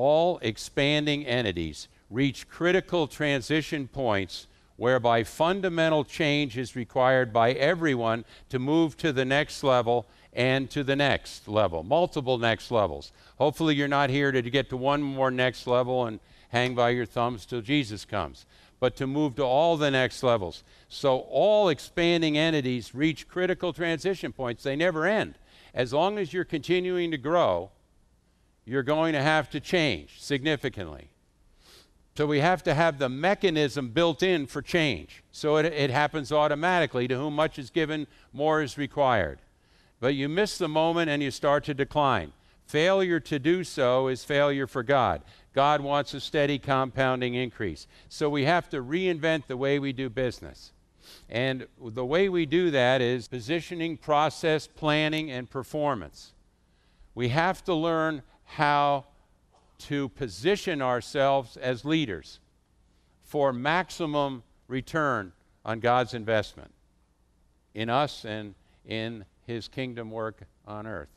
all expanding entities reach critical transition points whereby fundamental change is required by everyone to move to the next level and to the next level, multiple next levels. Hopefully, you're not here to get to one more next level and hang by your thumbs till Jesus comes, but to move to all the next levels. So, all expanding entities reach critical transition points, they never end. As long as you're continuing to grow, you're going to have to change significantly. So we have to have the mechanism built in for change. So it, it, happens automatically. To whom much is given, more is required. But you miss the moment and you start to decline. Failure to do so is failure for God. God wants a steady compounding increase. So we have to reinvent the way we do business. And the way we do that is positioning, process, planning, and performance. We have to learn how to position ourselves as leaders for maximum return on God's investment in us and in His kingdom work on earth.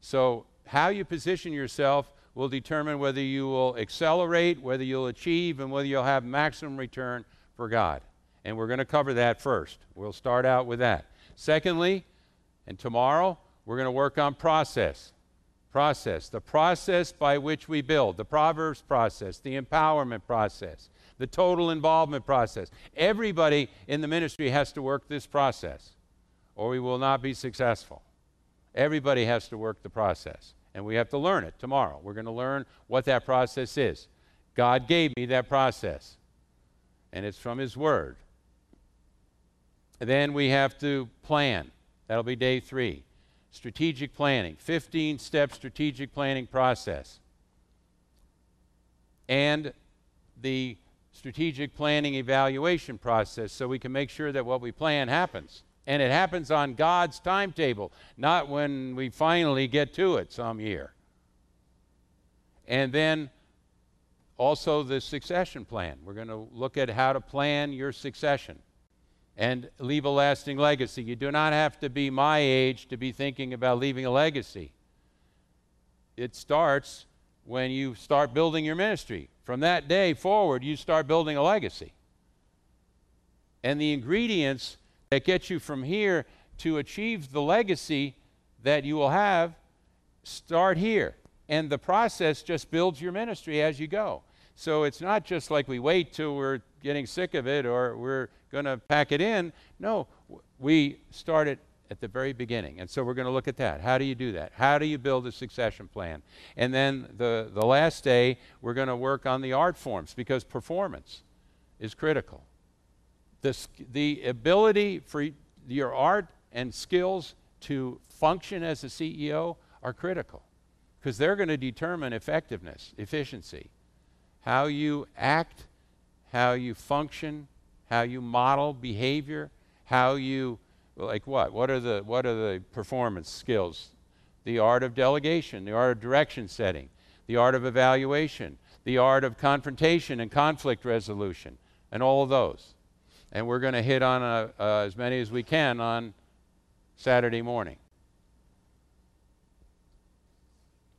So, how you position yourself will determine whether you will accelerate, whether you'll achieve, and whether you'll have maximum return for God. And we're going to cover that first. We'll start out with that. Secondly, and tomorrow, we're going to work on process process, the process by which we build, the Proverbs process, the empowerment process, the total involvement process. Everybody in the ministry has to work this process, or we will not be successful. Everybody has to work the process, and we have to learn it tomorrow. We're going to learn what that process is. God gave me that process, and it's from His Word. And then we have to plan. That'll be day three strategic planning, 15 step strategic planning process. And the strategic planning evaluation process so we can make sure that what we plan happens. And it happens on God's timetable, not when we finally get to it some year. And then also the succession plan. We're going to look at how to plan your succession and leave a lasting legacy. You do not have to be my age to be thinking about leaving a legacy. It starts when you start building your ministry. From that day forward, you start building a legacy. And the ingredients that get you from here to achieve the legacy that you will have start here. And the process just builds your ministry as you go. So it's not just like we wait till we're getting sick of it or we're going to pack it in. No, we start it at the very beginning. And so we're going to look at that. How do you do that? How do you build a succession plan? And then the, the last day, we're going to work on the art forms because performance is critical. The, the ability for your art and skills to function as a CEO are critical because they're going to determine effectiveness, efficiency, how you act, how you function, how you model behavior, how you like what? What are the what are the performance skills? The art of delegation, the art of direction setting, the art of evaluation, the art of confrontation and conflict resolution, and all of those. And we're going to hit on a, uh, as many as we can on Saturday morning.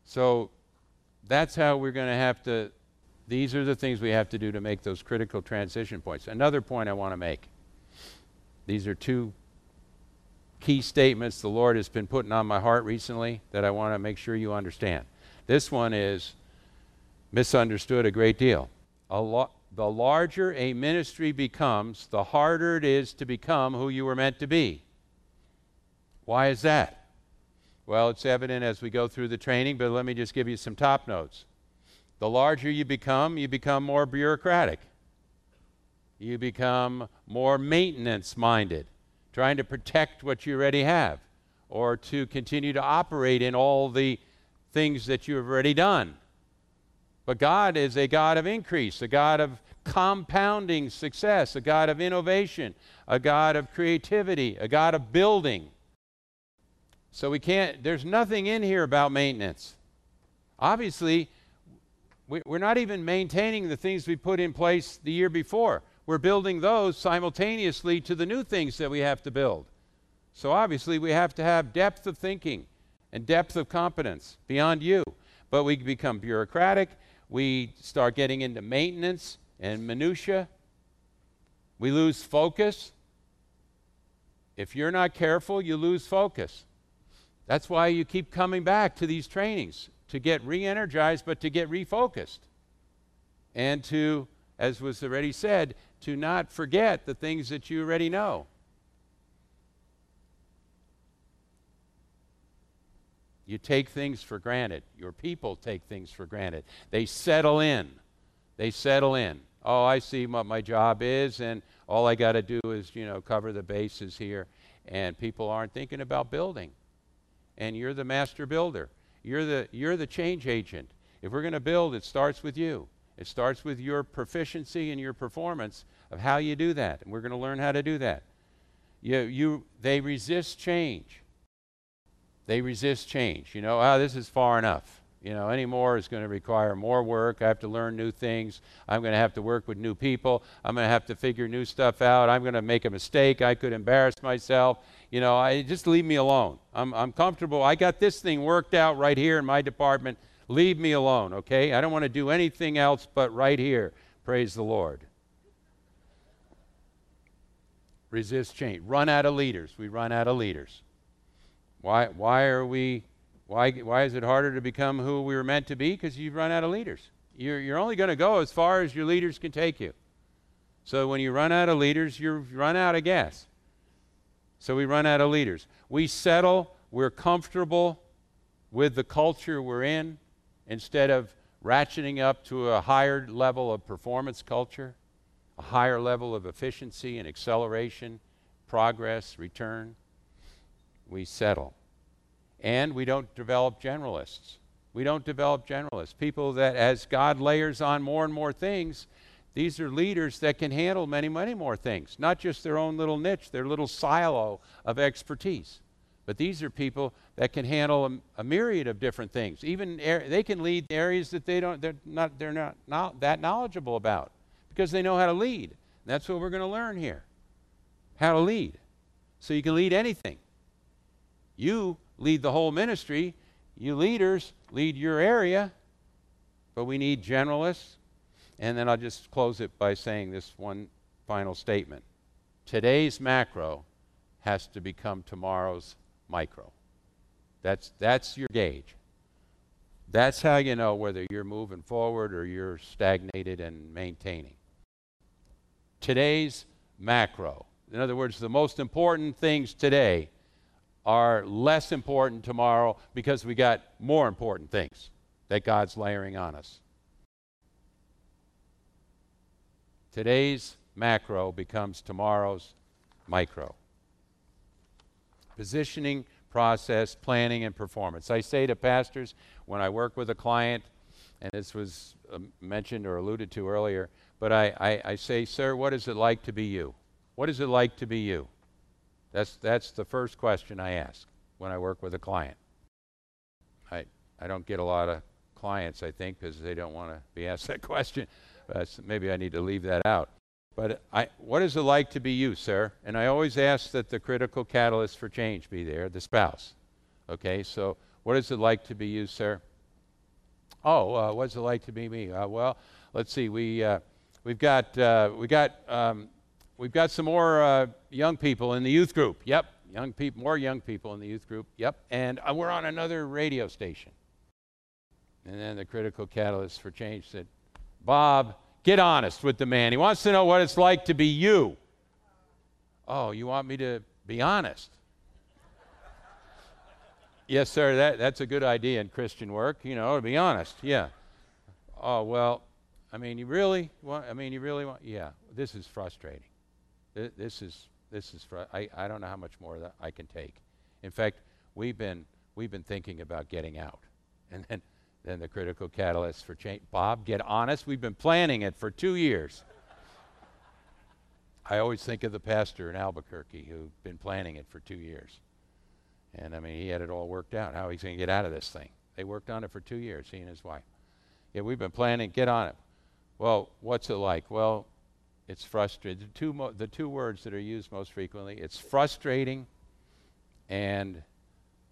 So that's how we're going to have to these are the things we have to do to make those critical transition points. Another point I want to make these are two key statements the Lord has been putting on my heart recently that I want to make sure you understand. This one is misunderstood a great deal. A lo- the larger a ministry becomes, the harder it is to become who you were meant to be. Why is that? Well, it's evident as we go through the training, but let me just give you some top notes. The larger you become, you become more bureaucratic. You become more maintenance minded, trying to protect what you already have or to continue to operate in all the things that you have already done. But God is a God of increase, a God of compounding success, a God of innovation, a God of creativity, a God of building. So we can't, there's nothing in here about maintenance. Obviously, we, are not even maintaining the things we put in place the year before. We're building those simultaneously to the new things that we have to build. So obviously, we have to have depth of thinking and depth of competence beyond you. But we become bureaucratic, we start getting into maintenance and minutia. We lose focus. If you're not careful, you lose focus. That's why you keep coming back to these trainings to get re energized, but to get refocused. And to, as was already said, to not forget the things that you already know. You take things for granted. Your people take things for granted. They settle in. They settle in. Oh, I see what my job is, and all I got to do is, you know, cover the bases here. And people aren't thinking about building. And you're the master builder. You're the, you're the change agent. If we're going to build, it starts with you. It starts with your proficiency and your performance of how you do that. And we're going to learn how to do that. You, you, they resist change. They resist change. You know, ah, oh, this is far enough. You know, any more is going to require more work. I have to learn new things. I'm going to have to work with new people. I'm going to have to figure new stuff out. I'm going to make a mistake. I could embarrass myself. You know, I just leave me alone. I'm, I'm comfortable. I got this thing worked out right here in my department. Leave me alone, okay? I don't want to do anything else but right here. Praise the Lord. Resist change. Run out of leaders. We run out of leaders. Why, why are we, why, why is it harder to become who we were meant to be? Because you've run out of leaders. You're, you're only going to go as far as your leaders can take you. So when you run out of leaders, you run out of gas. So we run out of leaders. We settle, we're comfortable with the culture we're in instead of ratcheting up to a higher level of performance culture, a higher level of efficiency and acceleration, progress, return we settle. And we don't develop generalists. We don't develop generalists. People that, as God layers on more and more things, these are leaders that can handle many, many more things, not just their own little niche, their little silo of expertise. But these are people that can handle a, a myriad of different things. Even er, they can lead areas that they don't, they're not, they're not, not that knowledgeable about because they know how to lead. And that's what we're going to learn here how to lead. So you can lead anything. You lead the whole ministry. You leaders lead your area. But we need generalists. And then I'll just close it by saying this one final statement. Today's macro has to become tomorrow's micro. That's, that's your gauge. That's how you know whether you're moving forward or you're stagnated and maintaining. Today's macro. In other words, the most important things today are less important tomorrow because we got more important things that God's layering on us. Today's macro becomes tomorrow's micro. Positioning, process, planning, and performance. I say to pastors when I work with a client, and this was uh, mentioned or alluded to earlier, but I, I, I say, Sir, what is it like to be you? What is it like to be you? That's, that's the first question I ask when I work with a client. I, I don't get a lot of clients, I think, because they don't want to be asked that question. Uh, so maybe I need to leave that out. But I, what is it like to be you, sir? And I always ask that the critical catalyst for change be there, the spouse. Okay, so what is it like to be you, sir? Oh, uh, what's it like to be me? Uh, well, let's see. We, uh, we've got, uh, we got um, We've got some more uh, young people in the youth group. Yep, young people, more young people in the youth group. Yep, and uh, we're on another radio station. And then the critical catalyst for change said, Bob, get honest with the man. He wants to know what it's like to be you. Oh, you want me to be honest? yes, sir, that, that's a good idea in Christian work, you know, to be honest. Yeah. Oh, well, I mean, you really want, I mean, you really want, yeah, this is frustrating. This is this is fr- I, I don't know how much more that I can take. In fact, we've been we've been thinking about getting out, and then then the critical catalyst for change. Bob, get honest. We've been planning it for two years. I always think of the pastor in Albuquerque who'd been planning it for two years. And I mean, he had it all worked out, how he's going to get out of this thing. They worked on it for two years, he and his wife. Yeah, we've been planning, get on it. Well, what's it like? Well, it's frustrating. The two, the two words that are used most frequently, it's frustrating and,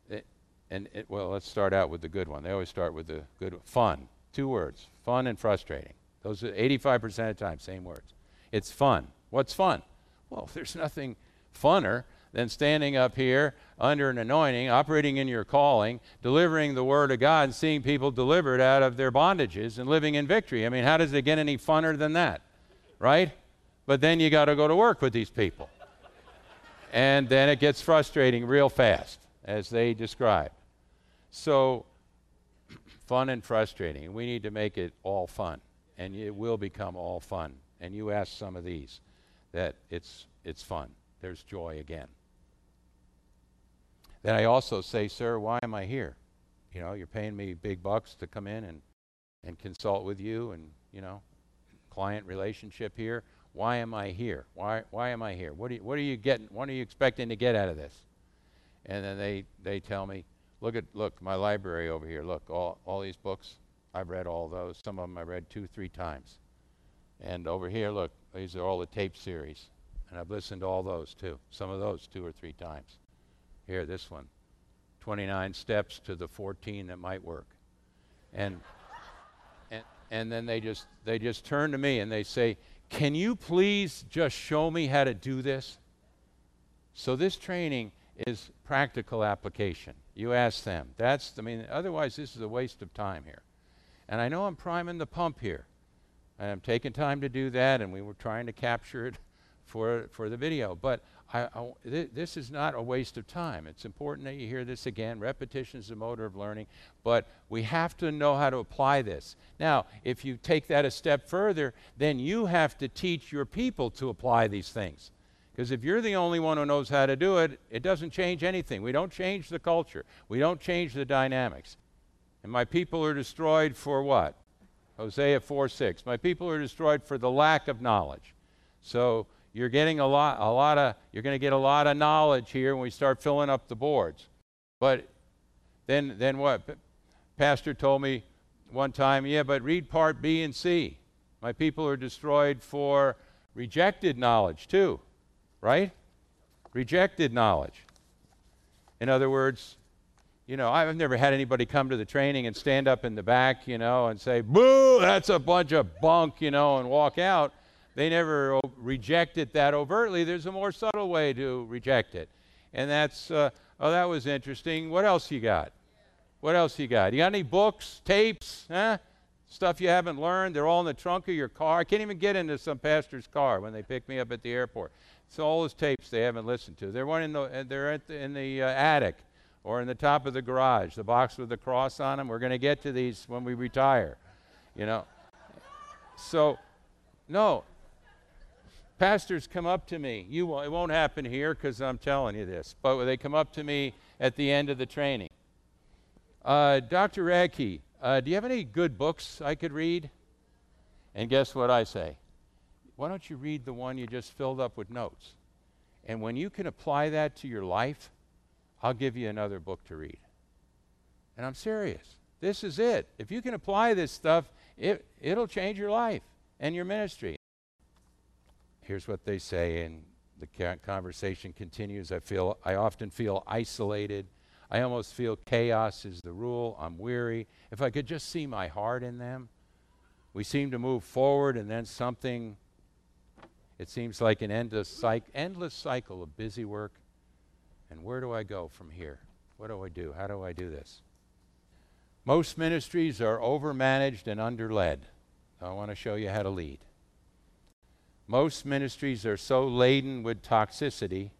it, and it, well, let's start out with the good one. They always start with the good one. fun. Two words fun and frustrating. Those are 85% of the time, same words. It's fun. What's fun? Well, there's nothing funner than standing up here under an anointing, operating in your calling, delivering the Word of God, and seeing people delivered out of their bondages and living in victory. I mean, how does it get any funner than that? Right? But then you got to go to work with these people. and then it gets frustrating real fast, as they describe. So, fun and frustrating. We need to make it all fun, and it will become all fun. And you ask some of these that it's, it's fun. There's joy again. Then I also say, Sir, why am I here? You know, you're paying me big bucks to come in and, and consult with you and, you know, client relationship here. Why am I here? Why, why am I here? What, you, what are you getting? What are you expecting to get out of this? And then they, they tell me, look at look my library over here. Look, all, all these books. I've read all those. Some of them I read two, three times. And over here, look, these are all the tape series. And I've listened to all those too. Some of those two or three times. Here, this one 29 steps to the 14 that might work. And, and, and then they just, they just turn to me and they say, Can you please just show me how to do this? So, this training is practical application. You ask them. That's, I mean, otherwise, this is a waste of time here. And I know I'm priming the pump here. And I'm taking time to do that, and we were trying to capture it for, for the video. But I, I, th- this is not a waste of time. It's important that you hear this again. Repetition is the motor of learning, but we have to know how to apply this. Now, if you take that a step further, then you have to teach your people to apply these things. Because if you're the only one who knows how to do it, it doesn't change anything. We don't change the culture, we don't change the dynamics. And my people are destroyed for what? Hosea 4 6. My people are destroyed for the lack of knowledge. So, you're getting a lot, a lot of, you're going to get a lot of knowledge here when we start filling up the boards. But then, then what? Pastor told me one time, yeah, but read part B and C. My people are destroyed for rejected knowledge too, right? Rejected knowledge. In other words, you know, I've never had anybody come to the training and stand up in the back, you know, and say, boo, that's a bunch of bunk, you know, and walk out. They never reject it that overtly. There's a more subtle way to reject it. And that's, uh, oh, that was interesting. What else you got? What else you got? You got any books, tapes, huh? Stuff you haven't learned? They're all in the trunk of your car. I can't even get into some pastor's car when they pick me up at the airport. It's all those tapes they haven't listened to. They're one in the, they're the, in the uh, attic or in the top of the garage, the box with the cross on them. We're going to get to these when we retire, you know. So, no, pastors come up to me. You won't, it won't happen here because I'm telling you this, but they come up to me at the end of the training. Uh, Dr. Radke, uh, do you have any good books I could read? And guess what I say? Why don't you read the one you just filled up with notes? And when you can apply that to your life, I'll give you another book to read. And I'm serious. This is it. If you can apply this stuff, it, it'll change your life and your ministry. Here's what they say, and the conversation continues. I feel I often feel isolated. I almost feel chaos is the rule. I'm weary. If I could just see my heart in them. We seem to move forward and then something it seems like an endless, endless cycle of busy work. And where do I go from here? What do I do? How do I do this? Most ministries are overmanaged and underled. I want to show you how to lead. Most ministries are so laden with toxicity.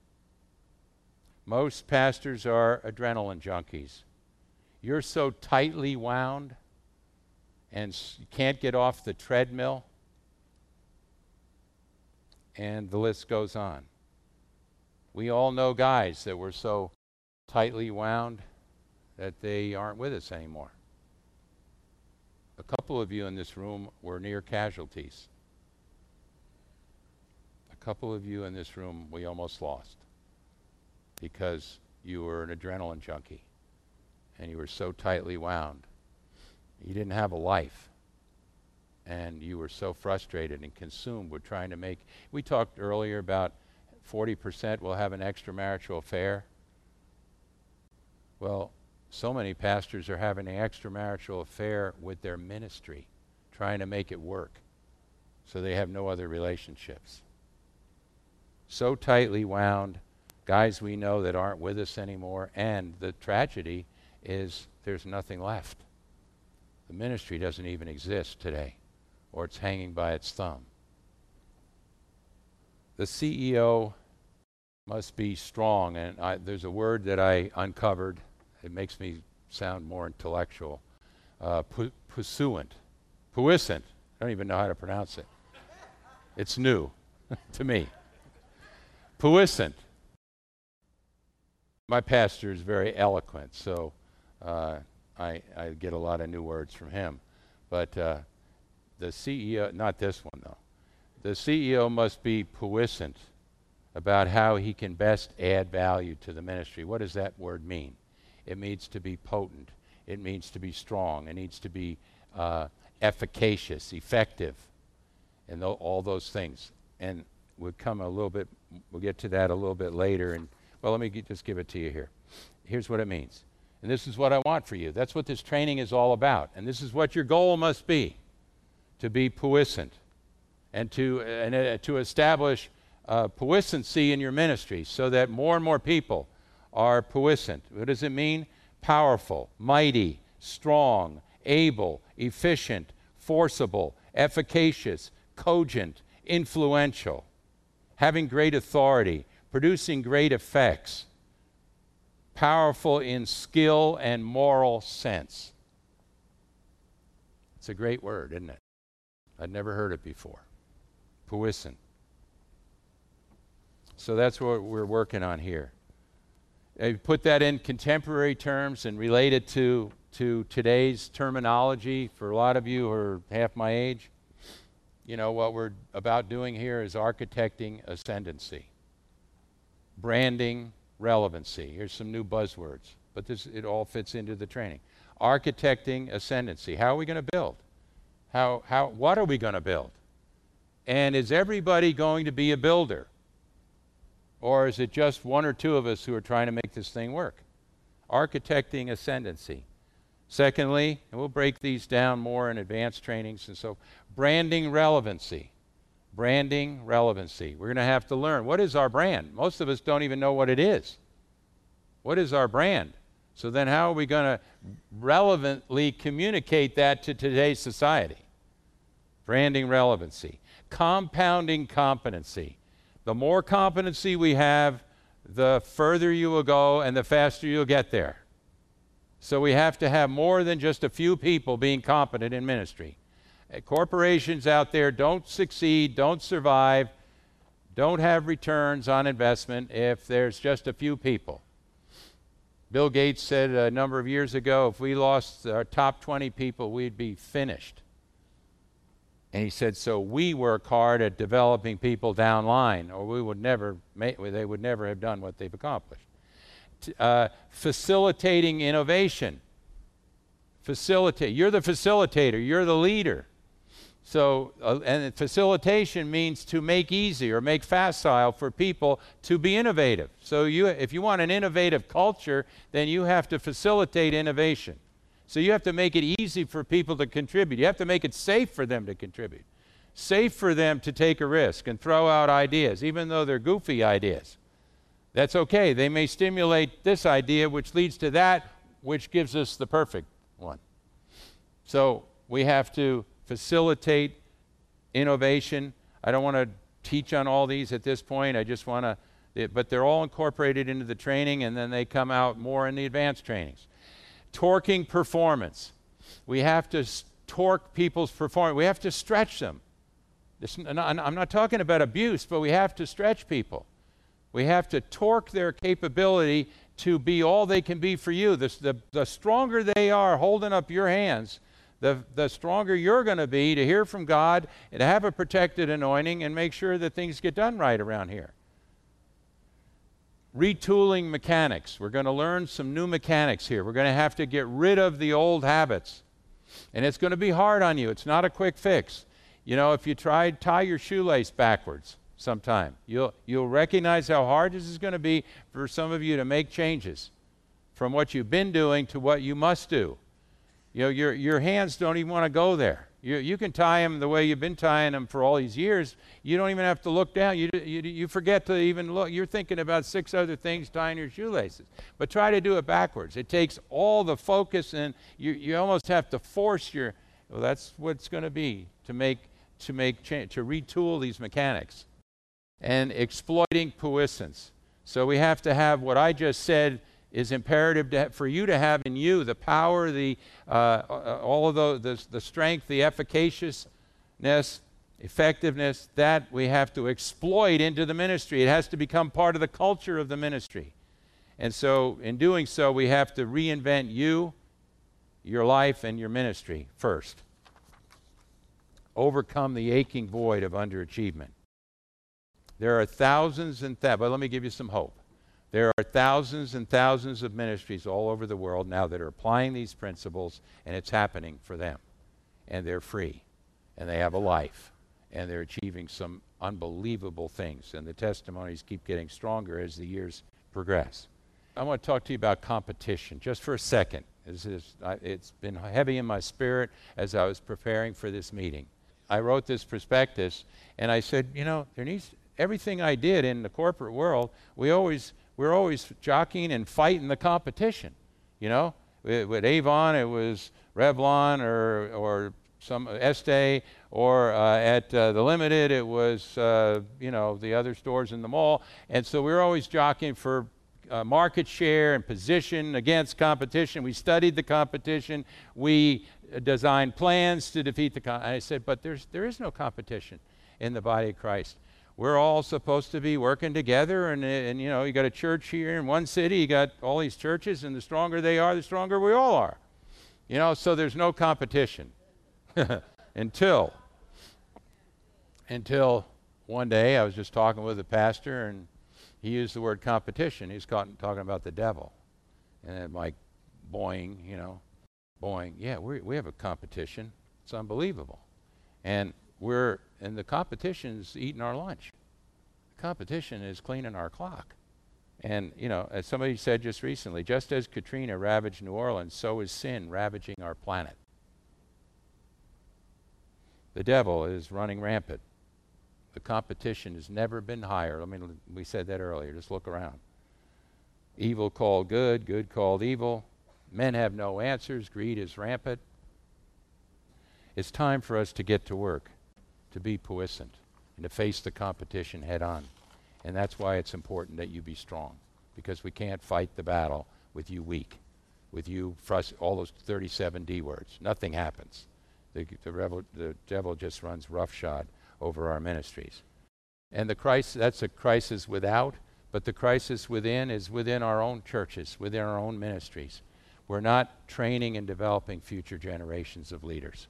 Most pastors are adrenaline junkies. You're so tightly wound and can't get off the treadmill. And the list goes on. We all know guys that were so tightly wound that they aren't with us anymore. A couple of you in this room were near casualties couple of you in this room we almost lost because you were an adrenaline junkie and you were so tightly wound. You didn't have a life. And you were so frustrated and consumed with trying to make. We talked earlier about 40% will have an extramarital affair. Well, So many pastors are having an extramarital affair with their ministry, trying to make it work. So they have no other relationships. So tightly wound, guys we know that aren't with us anymore, and the tragedy is there's nothing left. The ministry doesn't even exist today, or it's hanging by its thumb. The CEO must be strong, and I, there's a word that I uncovered. It makes me sound more intellectual. Uh, pu- puissant. Puissant. I don't even know how to pronounce it. It's new to me. Puissant. My pastor is very eloquent, so uh, I, I, get a lot of new words from him. But uh, the CEO, not this one though, the CEO must be puissant about how he can best add value to the ministry. What does that word mean? It means to be potent, it means to be strong, it needs to be uh, efficacious, effective, and th- all those things. And we'll come a little bit, we'll get to that a little bit later. And well, let me g- just give it to you here. Here's what it means. And this is what I want for you. That's what this training is all about. And this is what your goal must be to be puissant and to, and, uh, to establish uh, puissancy in your ministry so that more and more people are puissant. What does it mean? Powerful, mighty, strong, able, efficient, forcible, efficacious, cogent, influential, having great authority, producing great effects, powerful in skill and moral sense. It's a great word, isn't it? I'd never heard it before. Puissant. So that's what we're working on here. I put that in contemporary terms and relate it to, to today's terminology for a lot of you who are half my age. You know, what we're about doing here is architecting ascendancy, branding relevancy. Here's some new buzzwords, but this, it all fits into the training. Architecting ascendancy. How are we going to build? How, how, what are we going to build? And is everybody going to be a builder? Or is it just one or two of us who are trying to make this thing work? Architecting ascendancy. Secondly, and we'll break these down more in advanced trainings and so branding relevancy. Branding relevancy. We're going to have to learn what is our brand? Most of us don't even know what it is. What is our brand? So then how are we going to relevantly communicate that to today's society? Branding relevancy. Compounding competency. The more competency we have, the further you will go and the faster you'll get there. So we have to have more than just a few people being competent in ministry. Uh, corporations out there don't succeed, don't survive, don't have returns on investment if there's just a few people. Bill Gates said a number of years ago if we lost our top 20 people, we'd be finished. And he said, so we work hard at developing people downline, or we would never make, they would never have done what they've accomplished. Uh, facilitating innovation. Facilitate. You're the facilitator. You're the leader. So, uh, and facilitation means to make easy or make facile for people to be innovative. So, you, if you want an innovative culture, then you have to facilitate innovation. So you have to make it easy for people to contribute. You have to make it safe for them to contribute, safe for them to take a risk and throw out ideas, even though they're goofy ideas. That's okay. They may stimulate this idea, which leads to that, which gives us the perfect one. So we have to facilitate innovation. I don't want to teach on all these at this point. I just want to, but they're all incorporated into the training, and then they come out more in the advanced trainings torquing performance. We have to torque people's performance. We have to stretch them. This, I'm not talking about abuse, but we have to stretch people. We have to torque their capability to be all they can be for you. The, the, the stronger they are holding up your hands, the, the stronger you're going to be to hear from God and to have a protected anointing and make sure that things get done right around here retooling mechanics. We're going to learn some new mechanics here. We're going to have to get rid of the old habits. And it's going to be hard on you. It's not a quick fix. You know, if you try tie your shoelace backwards sometime, you'll you'll recognize how hard this is going to be for some of you to make changes from what you've been doing to what you must do. You know, your, your hands don't even want to go there. You, you can tie them the way you've been tying them for all these years. You don't even have to look down. You, you, you forget to even look. You're thinking about six other things tying your shoelaces. But try to do it backwards. It takes all the focus, and you, you almost have to force your. Well, that's what it's going to be to make to make cha- to retool these mechanics, and exploiting puissance. So we have to have what I just said is imperative to, for you to have in you the power, the, uh, uh, all of the, the, the strength, the efficaciousness, effectiveness that we have to exploit into the ministry. It has to become part of the culture of the ministry. And so, in doing so, we have to reinvent you, your life, and your ministry first. Overcome the aching void of underachievement. There are thousands and thousands, but let me give you some hope. There are thousands and thousands of ministries all over the world now that are applying these principles, and it's happening for them. And they're free, and they have a life, and they're achieving some unbelievable things. And the testimonies keep getting stronger as the years progress. I want to talk to you about competition just for a second. Is, it's been heavy in my spirit as I was preparing for this meeting. I wrote this prospectus, and I said, you know, there needs everything I did in the corporate world. We always we're always jockeying and fighting the competition. You know, with, Avon, it was Revlon or, or some Estee, or uh, at uh, the Limited, it was, uh, you know, the other stores in the mall. And so we were always jockeying for uh, market share and position against competition. We studied the competition. We uh, designed plans to defeat the competition. I said, but there's, there is no competition in the body of Christ we're all supposed to be working together and, and you know you got a church here in one city you got all these churches and the stronger they are the stronger we all are. You know so there's no competition until until one day i was just talking with a pastor and he used the word competition. He's talking about the devil. And I'm like boing you know boing. Yeah we we have a competition. It's unbelievable. And we're and the competition's eating our lunch. The competition is cleaning our clock. And, you know, as somebody said just recently, just as Katrina ravaged New Orleans, so is sin ravaging our planet. The devil is running rampant. The competition has never been higher. I mean, we said that earlier. Just look around. Evil called good, good called evil. Men have no answers. Greed is rampant. It's time for us to get to work to be puissant and to face the competition head on. And that's why it's important that you be strong, because we can't fight the battle with you weak, with you frust- all those 37 D words. Nothing happens. The, the, rebel, the devil just runs roughshod over our ministries. And the crisis, that's a crisis without, but the crisis within is within our own churches, within our own ministries. We're not training and developing future generations of leaders.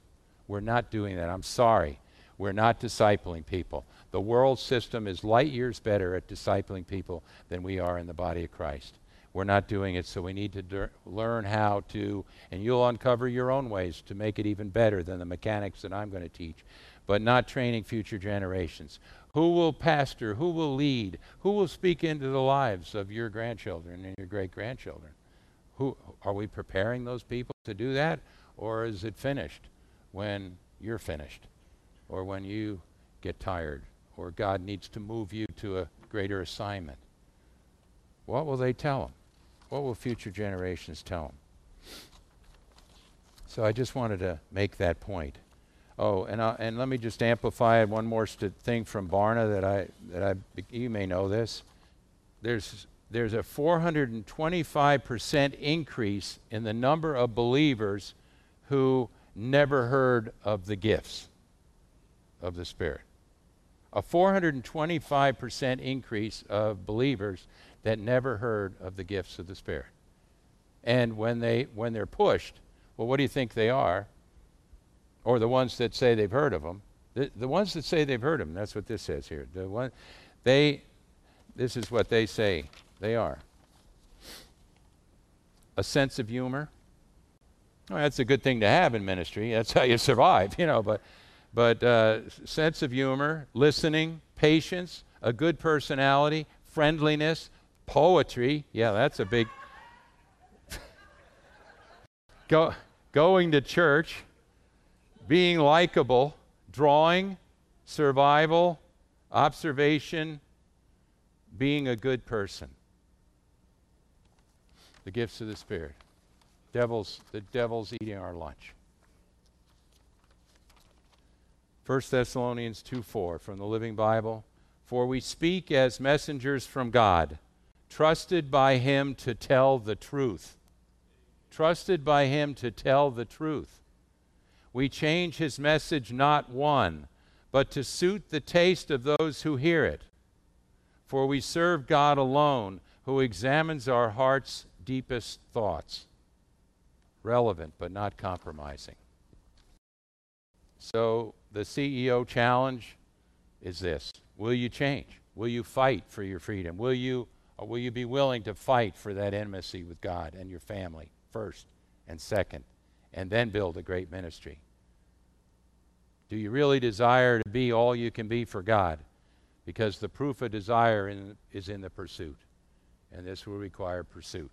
We're not doing that. I'm sorry. We're not discipling people. The world system is light years better at discipling people than we are in the body of Christ. We're not doing it, so we need to learn how to, and you'll uncover your own ways to make it even better than the mechanics that I'm going to teach, but not training future generations. Who will pastor? Who will lead? Who will speak into the lives of your grandchildren and your great grandchildren? Who are we preparing those people to do that, or is it finished when you're finished? Or when you get tired or God needs to move you to a greater assignment. What will they tell them? What will future generations tell them? So I just wanted to make that point. Oh, and uh, and let me just amplify one more st- thing from Barna that I that I you may know this. There's there's a 425% increase in the number of believers who never heard of the gifts of the Spirit. A 425% increase of believers that never heard of the gifts of the Spirit. And when, they, when they're pushed, well, what do you think they are? Or the ones that say they've heard of them. The, the ones that say they've heard of them, that's what this says here. The one, they, this is what they say they are. A sense of humor. Well, that's a good thing to have in ministry. That's how you survive, you know, but but uh, sense of humor, listening, patience, a good personality, friendliness, poetry. Yeah, that's a big Go, going to church, being likable, drawing, survival, observation, being a good person. The gifts of the Spirit. Devil's, the devil's eating our lunch. 1 Thessalonians 2 4 from the Living Bible. For we speak as messengers from God, trusted by Him to tell the truth. Trusted by Him to tell the truth. We change His message not one, but to suit the taste of those who hear it. For we serve God alone, who examines our heart's deepest thoughts. Relevant, but not compromising. So, the CEO challenge is this Will you change? Will you fight for your freedom? Will you, will you be willing to fight for that intimacy with God and your family first and second, and then build a great ministry? Do you really desire to be all you can be for God? Because the proof of desire in, is in the pursuit, and this will require pursuit.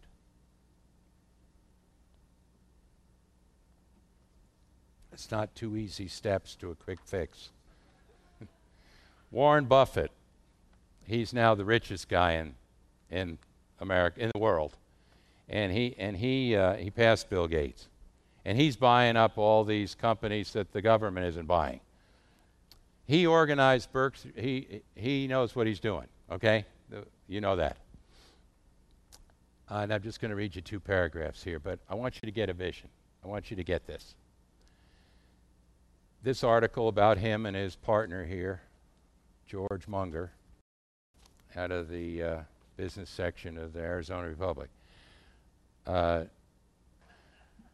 It's not two easy steps to a quick fix. Warren Buffett, he's now the richest guy in, in America, in the world. And he, and he, uh, he passed Bill Gates. And he's buying up all these companies that the government isn't buying. He organized Berkshire, he, he knows what he's doing, okay? You know that. Uh, and I'm just going to read you two paragraphs here, but I want you to get a vision. I want you to get this this article about him and his partner here, George Munger, out of the uh, business section of the Arizona Republic. Uh,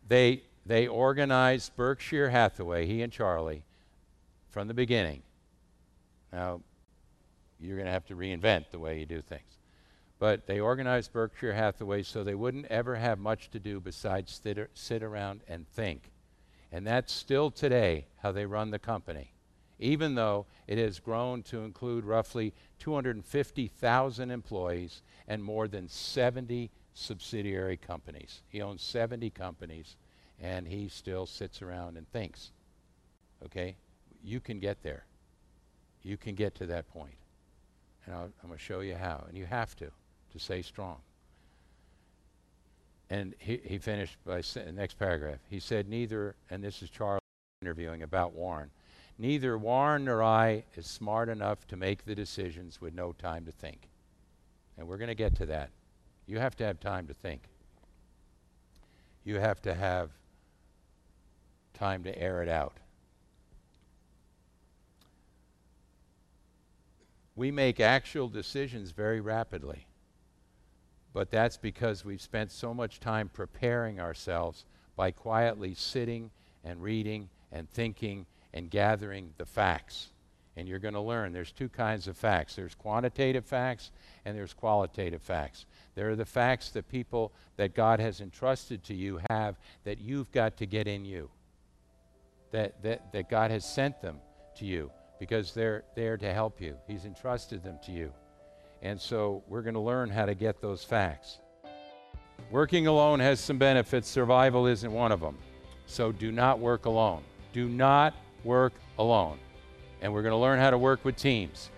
they, they organized Berkshire Hathaway, he and Charlie, from the beginning. Now, you're going to have to reinvent the way you do things. But they organized Berkshire Hathaway so they wouldn't ever have much to do besides sit, sit around and think and that's still today how they run the company, even though it has grown to include roughly 250,000 employees and more than 70 subsidiary companies. He owns 70 companies, and he still sits around and thinks. Okay? You can get there. You can get to that point. And i am going to show you how. And you have to, to stay strong. And he, he finished by the next paragraph. He said, Neither, and this is Charlie interviewing about Warren, neither Warren nor I is smart enough to make the decisions with no time to think. And we're going to get to that. You have to have time to think. You have to have time to air it out. We make actual decisions very rapidly. But that's because we've spent so much time preparing ourselves by quietly sitting and reading and thinking and gathering the facts. And you're going to learn there's two kinds of facts there's quantitative facts and there's qualitative facts. There are the facts that people that God has entrusted to you have that you've got to get in you, that, that, that God has sent them to you because they're there to help you. He's entrusted them to you. And so we're going to learn how to get those facts. Working alone has some benefits, survival isn't one of them. So do not work alone. Do not work alone. And we're going to learn how to work with teams.